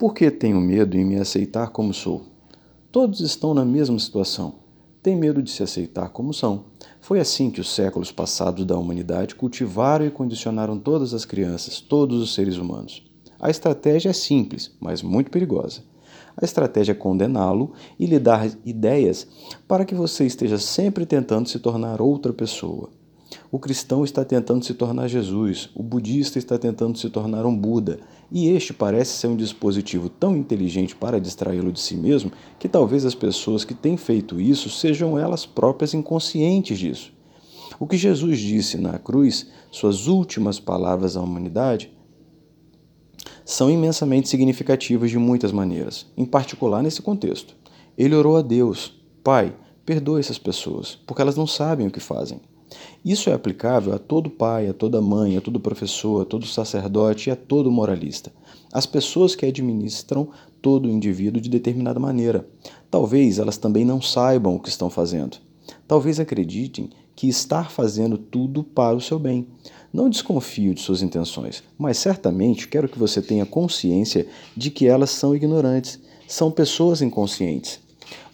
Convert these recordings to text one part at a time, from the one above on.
Por que tenho medo em me aceitar como sou? Todos estão na mesma situação. Têm medo de se aceitar como são. Foi assim que os séculos passados da humanidade cultivaram e condicionaram todas as crianças, todos os seres humanos. A estratégia é simples, mas muito perigosa. A estratégia é condená-lo e lhe dar ideias para que você esteja sempre tentando se tornar outra pessoa. O cristão está tentando se tornar Jesus, o budista está tentando se tornar um Buda, e este parece ser um dispositivo tão inteligente para distraí-lo de si mesmo que talvez as pessoas que têm feito isso sejam elas próprias inconscientes disso. O que Jesus disse na cruz, suas últimas palavras à humanidade, são imensamente significativas de muitas maneiras, em particular nesse contexto. Ele orou a Deus: Pai, perdoe essas pessoas, porque elas não sabem o que fazem. Isso é aplicável a todo pai, a toda mãe, a todo professor, a todo sacerdote e a todo moralista. As pessoas que administram todo indivíduo de determinada maneira. Talvez elas também não saibam o que estão fazendo. Talvez acreditem que estar fazendo tudo para o seu bem. Não desconfio de suas intenções, mas certamente quero que você tenha consciência de que elas são ignorantes, são pessoas inconscientes.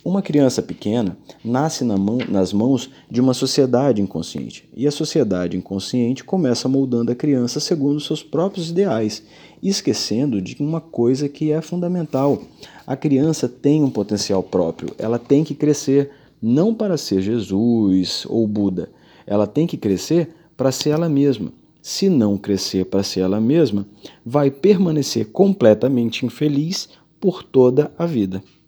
Uma criança pequena nasce na mão, nas mãos de uma sociedade inconsciente, e a sociedade inconsciente começa moldando a criança segundo seus próprios ideais, esquecendo de uma coisa que é fundamental. A criança tem um potencial próprio, ela tem que crescer não para ser Jesus ou Buda, ela tem que crescer para ser ela mesma. Se não crescer para ser ela mesma, vai permanecer completamente infeliz por toda a vida.